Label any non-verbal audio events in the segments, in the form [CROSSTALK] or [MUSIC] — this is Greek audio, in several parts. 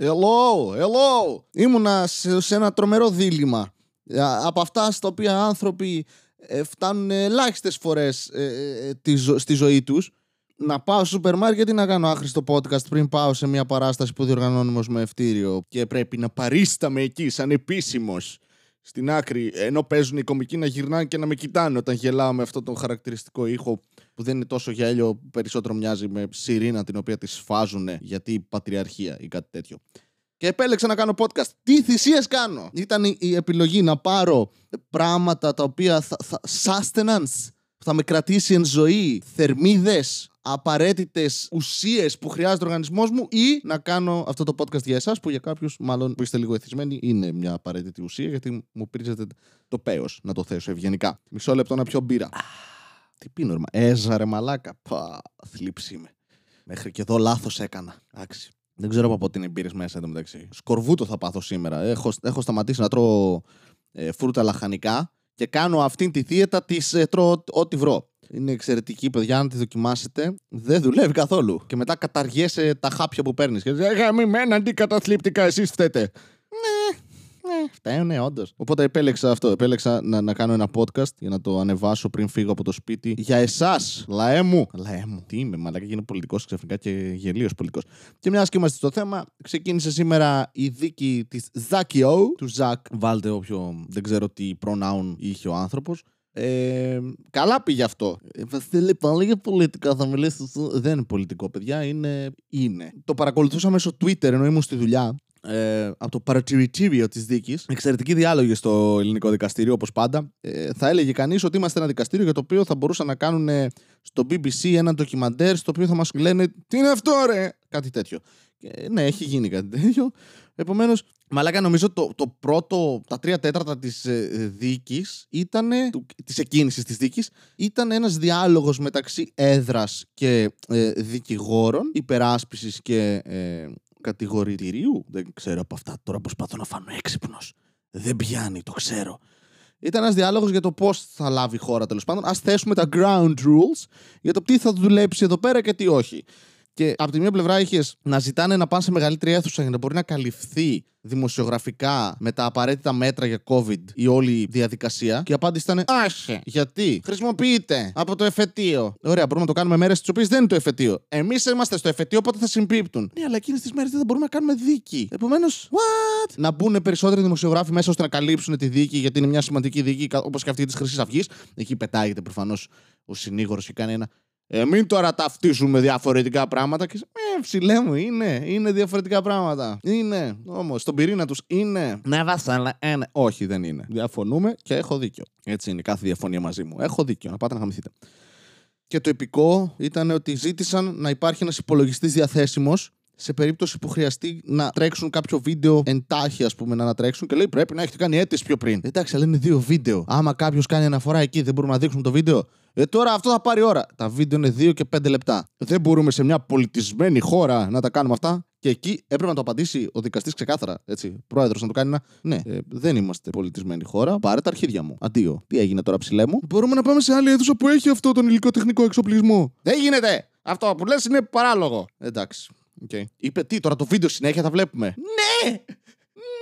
Hello, hello. Ήμουνα σε, σε ένα τρομερό δίλημα. Ε, Από αυτά στα οποία άνθρωποι ε, φτάνουν ελάχιστες φορές στη ζωή τους. Να πάω στο σούπερ μάρκετ ή να κάνω άχρηστο podcast πριν πάω σε μια παράσταση που διοργανώνουμε ως με ευτήριο και πρέπει να παρίσταμαι εκεί σαν επίσημος στην άκρη ενώ παίζουν οι κομικοί να γυρνάνε και να με κοιτάνε όταν γελάω με αυτό τον χαρακτηριστικό ήχο που δεν είναι τόσο γέλιο, περισσότερο μοιάζει με σιρήνα την οποία τη σφάζουν γιατί πατριαρχία ή κάτι τέτοιο. Και επέλεξα να κάνω podcast. Τι θυσίες κάνω! Ήταν η- η επιλογή να πάρω πράγματα τα οποία θα, θα, sustenance, που θα με κρατήσει εν ζωή, θερμίδες, απαραίτητες ουσίες που χρειάζεται ο οργανισμός μου ή να κάνω αυτό το podcast για εσάς που για κάποιους μάλλον που είστε λίγο εθισμένοι είναι μια απαραίτητη ουσία γιατί μου πρίζετε το πέος να το θέσω ευγενικά. Μισό λεπτό να πιω μπύρα. Τι πίνω, ρε, μα. Έζα, ρε μαλάκα. Πα, θλίψη είμαι. Μέχρι και εδώ λάθος έκανα. Εντάξει. Δεν ξέρω από πότε είναι μπύρες μέσα εντωμεταξύ. Σκορβούτο θα πάθω σήμερα. Έχω, έχω σταματήσει να τρώω ε, φρούτα λαχανικά και κάνω αυτήν τη θύετα της ε, τρώω ό,τι βρω. Είναι εξαιρετική, παιδιά. Αν τη δοκιμάσετε, δεν δουλεύει καθόλου. Και μετά καταργέσαι τα χάπια που παίρνεις. Και λες, Γαμημένα αντικαταθλιπτικά, εσείς φταίτε. Ναι, ναι, φταίνε, όντως. Οπότε επέλεξα αυτό. Επέλεξα να, να κάνω ένα podcast για να το ανεβάσω πριν φύγω από το σπίτι. Για εσάς, λαέ μου. Λαέ μου. Τι είμαι, μαλάκα, γίνω πολιτικός ξαφνικά και γελίος πολιτικός. Και μιας και είμαστε στο θέμα, ξεκίνησε σήμερα η δίκη της Ζάκιο, του Ζακ. Βάλτε όποιο δεν ξέρω τι pronoun είχε ο άνθρωπος. Ε, καλά πήγε αυτό. Ε, Βασίλη, πάλι για πολιτικά θα μιλήσεις. Δεν είναι πολιτικό, παιδιά. Είναι. είναι. Το παρακολουθούσα μέσω Twitter ενώ ήμουν στη δουλειά. Ε, από το παρατηρητήριο της δίκης. Εξαιρετική διάλογη στο ελληνικό δικαστήριο, όπως πάντα. Ε, θα έλεγε κανείς ότι είμαστε ένα δικαστήριο για το οποίο θα μπορούσαν να κάνουν ε, στο BBC ένα ντοκιμαντέρ στο οποίο θα μας λένε Τι είναι αυτό, ρε! Κάτι τέτοιο. Και, ναι, έχει γίνει κάτι τέτοιο. Επομένως, μαλάκα, νομίζω το, το πρώτο, τα τρία τέταρτα της ε, δίκης ήταν. της εκκίνησης της δίκης ήταν ένας διάλογος μεταξύ έδρας και ε, δικηγόρων, υπεράσπισης και ε, κατηγορητηρίου. Δεν ξέρω από αυτά τώρα προσπαθώ να φάνω έξυπνος. Δεν πιάνει, το ξέρω. Ήταν ένας διάλογος για το πώς θα λάβει η χώρα τέλος πάντων. Α θέσουμε τα ground rules για το τι θα δουλέψει εδώ πέρα και τι όχι. Και από τη μία πλευρά είχες να ζητάνε να πάνε σε μεγαλύτερη αίθουσα για να μπορεί να καλυφθεί δημοσιογραφικά με τα απαραίτητα μέτρα για COVID η όλη διαδικασία. Και η απάντηση ήταν Άχε. Γιατί; Χρησιμοποιείται από το εφετείο. Ωραία, μπορούμε να το κάνουμε μέρες στι οποίες δεν είναι το εφετείο. Εμείς είμαστε στο εφετείο, οπότε θα συμπίπτουν. Ναι, αλλά εκείνες τις μέρες δεν θα μπορούμε να κάνουμε δίκη. Επομένως, what? Να μπουν περισσότεροι δημοσιογράφοι μέσα ώστε να καλύψουν τη δίκη, γιατί είναι μια σημαντική δίκη, όπως και αυτή της Χρυσής Αυγής. Εκεί πετάγεται προφανώς ο συνήγορος και κάνει ένα ε, μην τώρα ταυτίζουμε διαφορετικά πράγματα και ε, ψηλέ μου, είναι, είναι διαφορετικά πράγματα. Είναι, όμως, στον πυρήνα τους είναι. Ναι, βασάλα, είναι. Όχι, δεν είναι. Διαφωνούμε και έχω δίκιο. Έτσι είναι κάθε διαφωνία μαζί μου. Έχω δίκιο, να πάτε να χαμηθείτε. Και το επικό ήταν ότι ζήτησαν να υπάρχει ένας υπολογιστής διαθέσιμος σε περίπτωση που χρειαστεί να τρέξουν κάποιο βίντεο εντάχει, ας πούμε, να ανατρέξουν και λέει πρέπει να έχετε κάνει αίτηση πιο πριν. Εντάξει, αλλά είναι δύο βίντεο. Άμα κάποιος κάνει αναφορά εκεί, δεν μπορούμε να δείξουμε το βίντεο. Ε, τώρα αυτό θα πάρει ώρα. Τα βίντεο είναι 2 και 5 λεπτά. Δεν μπορούμε σε μια πολιτισμένη χώρα να τα κάνουμε αυτά. Και εκεί έπρεπε να το απαντήσει ο δικαστής ξεκάθαρα. Έτσι. Πρόεδρος να το κάνει ένα. Ναι, ε, δεν είμαστε πολιτισμένη χώρα. Πάρε τα αρχίδια μου. Αντίο. Τι έγινε τώρα, ψηλέ μου; Μπορούμε να πάμε σε άλλη αίθουσα που έχει αυτό τον υλικοτεχνικό εξοπλισμό. Δεν γίνεται! Αυτό που λες είναι παράλογο. Εντάξει. Okay. Είπε τι, τώρα το βίντεο συνέχεια θα βλέπουμε. Ναι!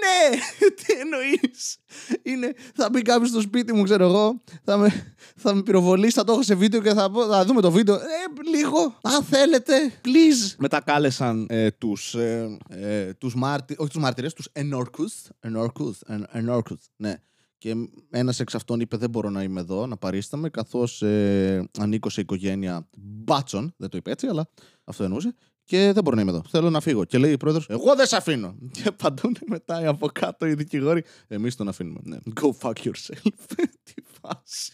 Ναι! [LAUGHS] Τι εννοείς; Είναι, θα μπει κάποιος στο σπίτι μου, ξέρω εγώ, θα με, θα με πυροβολήσει, θα το έχω σε βίντεο και θα, πω- θα δούμε το βίντεο. Ε, λίγο, αν θέλετε, please. Μετά κάλεσαν ε, τους, ε, ε, τους μάρτυρες, όχι τους μάρτυρες, τους ενόρκους, ενόρκους, εν- ενόρκους, ναι. Και ένας εξ αυτών είπε: Δεν μπορώ να είμαι εδώ, να παρίσταμαι, καθώς ε, ανήκω σε οικογένεια μπάτσων. Δεν το είπε έτσι, αλλά αυτό εννοούσε. Και δεν μπορώ να είμαι εδώ. Θέλω να φύγω. Και λέει η πρόεδρος: Εγώ δεν σε αφήνω. Και απαντούν μετά από κάτω οι δικηγόροι: Εμείς τον αφήνουμε. Ναι. Go fuck yourself. [LAUGHS] Τι φάση.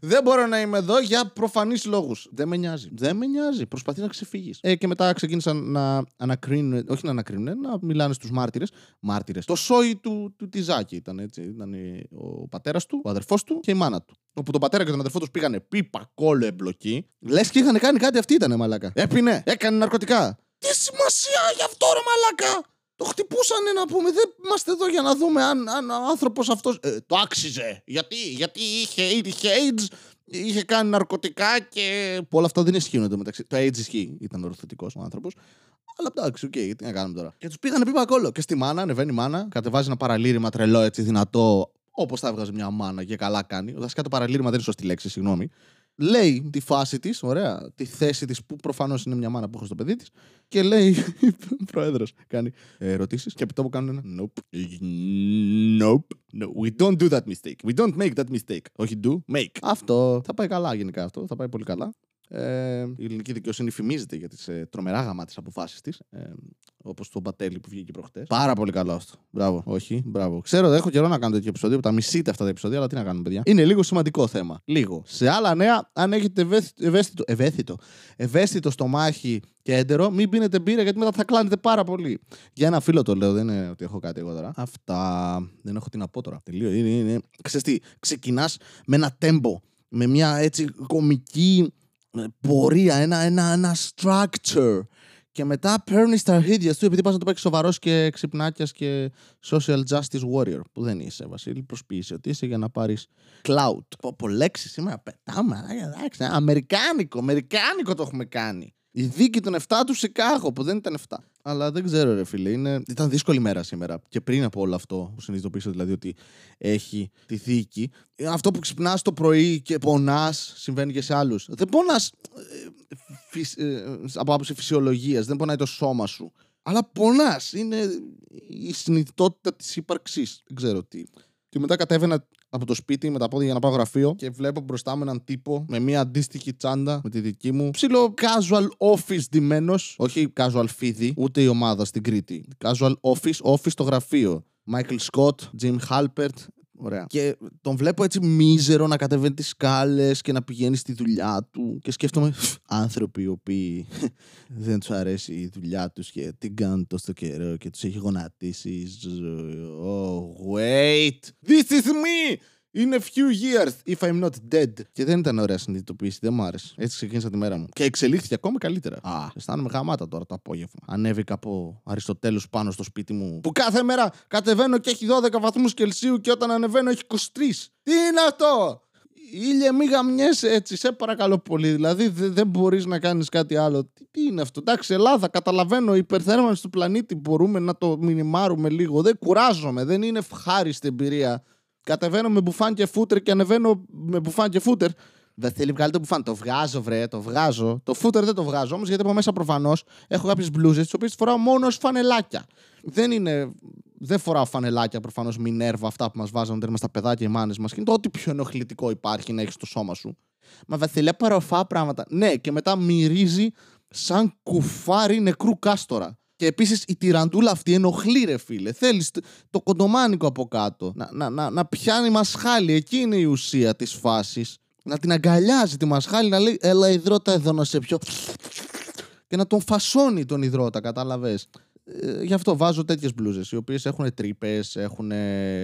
δεν μπορώ να είμαι εδώ για προφανείς λόγους. Δεν με νοιάζει. Δεν με νοιάζει. Προσπαθεί να ξεφύγεις. Ε, και μετά ξεκίνησαν να ανακρίνουν, όχι να ανακρίνουν, να μιλάνε στους μάρτυρες. Μάρτυρες. Το σόι του, του Τιζάκη ήταν έτσι. Ήταν η- ο πατέρας του, ο αδερφός του και η μάνα του. Όπου τον πατέρα και τον αδερφό τους πήγανε πίπα κόλλο εμπλοκή. Λες και είχαν κάνει κάτι αυτοί ήταν, μαλάκα. Έπινε, έκανε ναρκωτικά. Τι σημασία γι' αυτό, ρε μαλάκα! Το χτυπούσανε να πούμε. Δεν είμαστε εδώ για να δούμε αν, αν ο άνθρωπος αυτό. το άξιζε. Γιατί, γιατί είχε, είχε AIDS, είχε κάνει ναρκωτικά και. Που όλα αυτά δεν ισχύουν εντωμεταξύ. Το AIDS ισχύει. Ήταν οροθετικός ο άνθρωπος. Αλλά εντάξει, οκ, τι να κάνουμε τώρα. Και τους πήγανε πίπα κώλο. Και στη μάνα, ανεβαίνει η μάνα, κατεβάζει ένα παραλήρημα τρελό έτσι δυνατό, όπως θα έβγαζε μια μάνα και καλά κάνει. Βασικά το παραλήρημα δεν είναι σωστή λέξη, συγγνώμη. Λέει τη φάση της, ωραία, τη θέση της που προφανώς είναι μια μάνα που έχει στο παιδί της. Και λέει, ο [LAUGHS] πρόεδρος κάνει ερωτήσεις. Και από το που κάνουν ένα Nope. Nope. No, we don't do that mistake. We don't make that mistake. Όχι do, make. Αυτό θα πάει καλά γενικά αυτό. Θα πάει πολύ καλά. Ε, η ελληνική δικαιοσύνη φημίζεται για τις ε, τρομερά γαμάτες αποφάσεις της. Ε, Όπως το Μπατέλη που βγήκε προχτές. Πάρα πολύ καλό αυτό. Μπράβο. Όχι, μπράβο. Ξέρω, έχω καιρό να κάνω τέτοιο επεισόδιο που τα μισείτε αυτά τα επεισόδια, αλλά τι να κάνουμε, παιδιά. Είναι λίγο σημαντικό θέμα. Λίγο. Σε άλλα νέα, αν έχετε ευαίσθητο, ευαίσθητο, ευαίσθητο, ευαίσθητο στομάχι και έντερο, μην πίνετε μπύρα γιατί μετά θα κλάνετε πάρα πολύ. Για ένα φίλο το λέω, δεν είναι ότι έχω κάτι εγώ τώρα. Αυτά. Δεν έχω τι να πω τώρα. Τελείω. Είναι, είναι. Ξέρεις τι, ξεκινάς με ένα τέμπο. Με μια έτσι κομική πορεία, ένα, ένα, ένα structure. Και μετά παίρνεις τα αρχίδια του επειδή πας να το παίξεις σοβαρός και ξυπνάκιας και social justice warrior. Που δεν είσαι, Βασίλη. Προσποίησε ότι είσαι για να πάρεις cloud. Από λέξεις σήμερα πετάμε. Εντάξει, αμερικάνικο, αμερικάνικο το έχουμε κάνει. Η δίκη των 7 του Σικάγο που δεν ήταν 7. Αλλά δεν ξέρω, ρε φίλε. Είναι... Ήταν δύσκολη μέρα σήμερα. Και πριν από όλο αυτό, που συνειδητοποίησα δηλαδή ότι έχει τη δίκη. Αυτό που ξυπνάς το πρωί και πονάς, συμβαίνει και σε άλλους. Δεν πονάς ε, ε, από άποψη φυσιολογίας, δεν πονάει το σώμα σου. Αλλά πονάς. Είναι η συνειδητότητα της ύπαρξής. Δεν ξέρω τι. Και μετά κατέβαινα από το σπίτι με τα πόδια για να πάω γραφείο και βλέπω μπροστά μου έναν τύπο με μια αντίστοιχη τσάντα με τη δική μου. Ψηλό casual office ντυμένος. Όχι casual φίδι, ούτε η ομάδα στην Κρήτη. Casual office, office στο γραφείο. Michael Scott, Jim Halpert, Ωραία. Και τον βλέπω έτσι μίζερο να κατεβαίνει τις σκάλες και να πηγαίνει στη δουλειά του. Και σκέφτομαι άνθρωποι οι οποίοι [LAUGHS] δεν τους αρέσει η δουλειά τους και την κάνουν τόσο καιρό και τους έχει γονατίσει. Oh, wait! This is me! In a few years, if I'm not dead. Και δεν ήταν ωραία συνειδητοποίηση, δεν μου άρεσε. Έτσι ξεκίνησα τη μέρα μου. Και εξελίχθηκε ακόμα καλύτερα. Α, αισθάνομαι γαμάτα τώρα το απόγευμα. Ανέβηκα από Αριστοτέλους πάνω στο σπίτι μου. Που κάθε μέρα κατεβαίνω και έχει 12 βαθμούς Κελσίου και όταν ανεβαίνω έχει 23. Τι είναι αυτό! Ήλιε, μη γαμιέσαι έτσι, σε παρακαλώ πολύ. Δηλαδή δεν δε μπορείς να κάνεις κάτι άλλο. Τι, τι, είναι αυτό; Εντάξει, Ελλάδα, καταλαβαίνω, η υπερθέρμανση του πλανήτη μπορούμε να το μινιμάρουμε λίγο. Δεν κουράζομαι, δεν είναι ευχάριστη εμπειρία Κατεβαίνω με μπουφάν και φούτερ και ανεβαίνω με μπουφάν και φούτερ. Δεν θέλει βγάλει το μπουφάν. Το βγάζω, βρε, το βγάζω. Το φούτερ δεν το βγάζω όμως γιατί από μέσα προφανώς έχω κάποιες μπλούζες τις οποίες φοράω μόνος ως φανελάκια. Δεν είναι. Δεν φοράω φανελάκια προφανώς μινέρβα αυτά που μας βάζουν τέρμα στα παιδάκια οι μάνες μας. Και είναι το ό,τι πιο ενοχλητικό υπάρχει να έχεις στο σώμα σου. Μα βαθιλέ παροφά πράγματα. Ναι, και μετά μυρίζει σαν κουφάρι νεκρού κάστορα. Και επίσης η τυραντούλα αυτή ενοχλεί, ρε φίλε. Θέλεις το κοντομάνικο από κάτω. Να, να, να, να πιάνει μασχάλη. Εκεί είναι η ουσία της φάσης. Να την αγκαλιάζει τη μασχάλη, να λέει Έλα, υδρότα εδώ να σε πιω. Και να τον φασώνει τον υδρότα, κατάλαβες. Ε, γι' αυτό βάζω τέτοιες μπλούζες, οι οποίες έχουν τρύπες, έχουν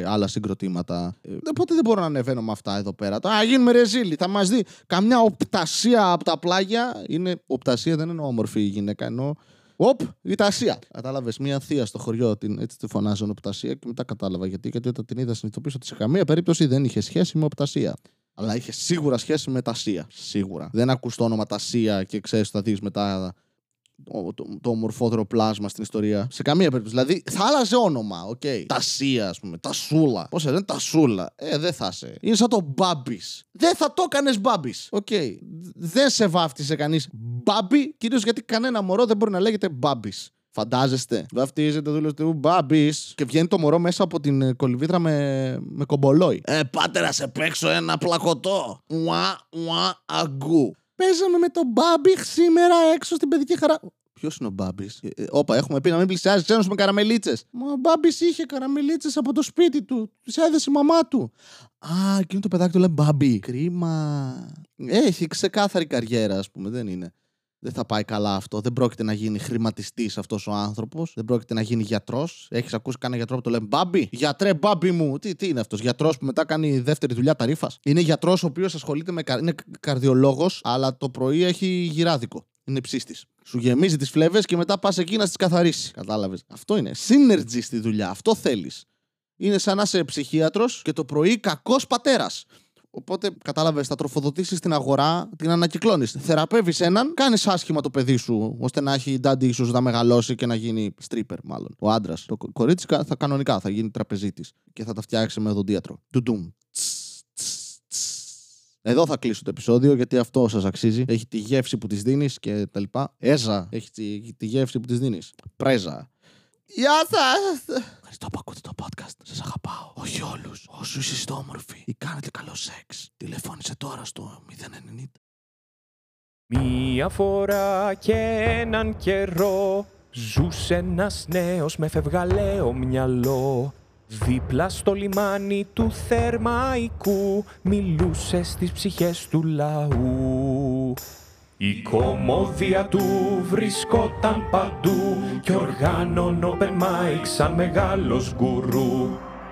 άλλα συγκροτήματα. Ε, οπότε δεν μπορώ να ανεβαίνω με αυτά εδώ πέρα. Θα γίνουμε ρεζίλι. Θα μας δει καμιά οπτασία από τα πλάγια. Είναι οπτασία, δεν είναι όμορφη η γυναίκα, ενώ Οπ, η Τασία. Κατάλαβες μια θεία στο χωριό, την, έτσι τη φωνάζουν Οπτασία και μετά κατάλαβα γιατί. Γιατί όταν την είδα συνειδητοποίησα ότι σε καμία περίπτωση δεν είχε σχέση με Οπτασία. Αλλά είχε σίγουρα σχέση με Τασία. Σίγουρα. Δεν ακούς το όνομα Τασία και ξέρεις θα δεις μετά το, το, το ομορφότερο πλάσμα στην ιστορία. Σε καμία περίπτωση. Δηλαδή θα άλλαζε όνομα. Ok. Okay. Τασία, ας πούμε. Τασούλα. Πώς λένε, Τασούλα. Ε, δεν θα σε. Είναι σαν το Μπάμπης. Δεν θα το έκανες μπάμπης. Ok. Okay. Δεν σε βάφτισε κανείς μπάμπι, κυρίως γιατί κανένα μωρό δεν μπορεί να λέγεται μπάμπης. Φαντάζεστε. Βαφτίζεται δούλος του μπάμπης και βγαίνει το μωρό μέσα από την ε, κολυβίδρα με, με κομπολόι. Ε, πάτε να σε παίξω ένα πλακωτό. Ουα, ουα, αγκού. Παίζαμε με τον Μπάμπι σήμερα έξω στην παιδική χαρά. Ποιος είναι ο Μπάμπης; Ε, ε, όπα, έχουμε πει να μην πλησιάζεις ξένου με καραμελίτσες. Μα ο Μπάμπης είχε καραμελίτσες από το σπίτι του. Τις έδεσε η μαμά του. Α, εκείνο το παιδάκι του λέει Μπάμπι. Κρίμα. Έχει ξεκάθαρη καριέρα, ας πούμε, δεν είναι. Δεν θα πάει καλά αυτό. Δεν πρόκειται να γίνει χρηματιστής αυτός ο άνθρωπος. Δεν πρόκειται να γίνει γιατρός. Έχεις ακούσει κανένα γιατρό που το λέει Μπάμπι. Γιατρέ, μπάμπι μου. Τι, τι είναι αυτός. Γιατρός που μετά κάνει δεύτερη δουλειά ταρήφα. Είναι γιατρός ο οποίος ασχολείται με. Είναι καρδιολόγος, αλλά το πρωί έχει γυράδικο. Είναι ψήστη. Σου γεμίζει τις φλέβες και μετά πας εκεί να τι καθαρίσεις. Κατάλαβες. Αυτό είναι. Synergy στη δουλειά. Αυτό θέλεις. Είναι σαν να είσαι ψυχίατρος και το πρωί κακός πατέρας. Οπότε κατάλαβες, θα τροφοδοτήσεις την αγορά, την ανακυκλώνεις. Θεραπεύεις έναν, κάνεις άσχημα το παιδί σου, ώστε να έχει daddy ίσως να μεγαλώσει και να γίνει stripper, μάλλον. Ο άντρας. Το κορίτσι θα κανονικά θα γίνει τραπεζίτης και θα τα φτιάξει με οδοντίατρο. Τουντουμ. Εδώ θα κλείσω το επεισόδιο γιατί αυτό σας αξίζει. Έχει τη γεύση που της δίνεις και τα λοιπά. Έζα έχει τη, τη γεύση που της δίνεις. Πρέζα. Γεια σας! Ευχαριστώ που ακούτε το podcast. Σας αγαπάω. Όχι όλους. Όσου είστε όμορφοι ή κάνετε καλό σεξ. Τηλεφώνησε τώρα στο 090. Μία φορά και έναν καιρό Ζούσε ένας νέος με φευγαλαίο μυαλό Δίπλα στο λιμάνι του Θερμαϊκού μιλούσε στις ψυχές του λαού. Η κομμόδια του βρισκόταν παντού και οργάνων open mic σαν μεγάλος γκουρού.